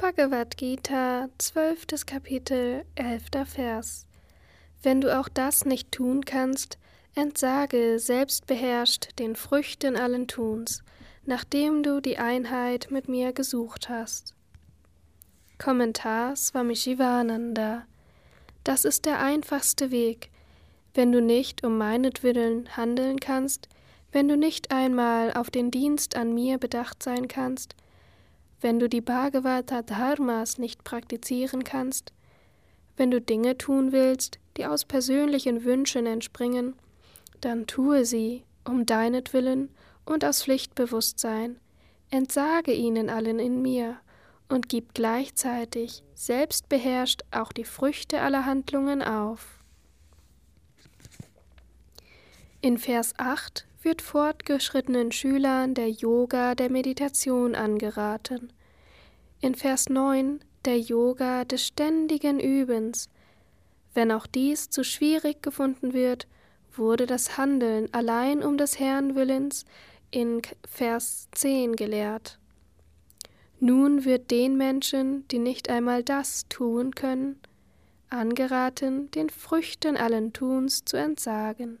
Bhagavad Gita, 12. Kapitel, 11. Vers. Wenn du auch das nicht tun kannst, entsage selbstbeherrscht den Früchten allen Tuns, nachdem du die Einheit mit mir gesucht hast. Kommentar Swami Shivananda Das ist der einfachste Weg, wenn du nicht um meinetwillen handeln kannst, wenn du nicht einmal auf den Dienst an mir bedacht sein kannst, wenn du die Bhagavata Dharmas nicht praktizieren kannst, wenn du Dinge tun willst, die aus persönlichen Wünschen entspringen, dann tue sie um deinetwillen und aus Pflichtbewusstsein, entsage ihnen allen in mir und gib gleichzeitig selbstbeherrscht auch die Früchte aller Handlungen auf. In Vers 8 wird fortgeschrittenen Schülern der Yoga der Meditation angeraten. In Vers 9 der Yoga des ständigen Übens. Wenn auch dies zu schwierig gefunden wird, wurde das Handeln allein um des Herrn Willens in Vers 10 gelehrt. Nun wird den Menschen, die nicht einmal das tun können, angeraten, den Früchten allen Tuns zu entsagen.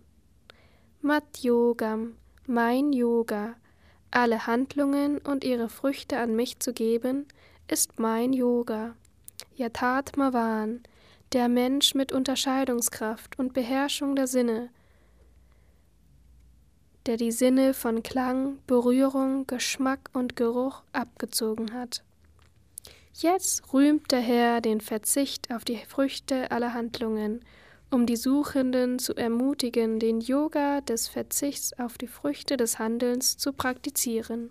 Mat Yogam, mein Yoga, alle Handlungen und ihre Früchte an mich zu geben, ist mein Yoga. Yatatmavan, der Mensch mit Unterscheidungskraft und Beherrschung der Sinne, der die Sinne von Klang, Berührung, Geschmack und Geruch abgezogen hat. Jetzt rühmt der Herr den Verzicht auf die Früchte aller Handlungen um die Suchenden zu ermutigen, den Yoga des Verzichts auf die Früchte des Handelns zu praktizieren.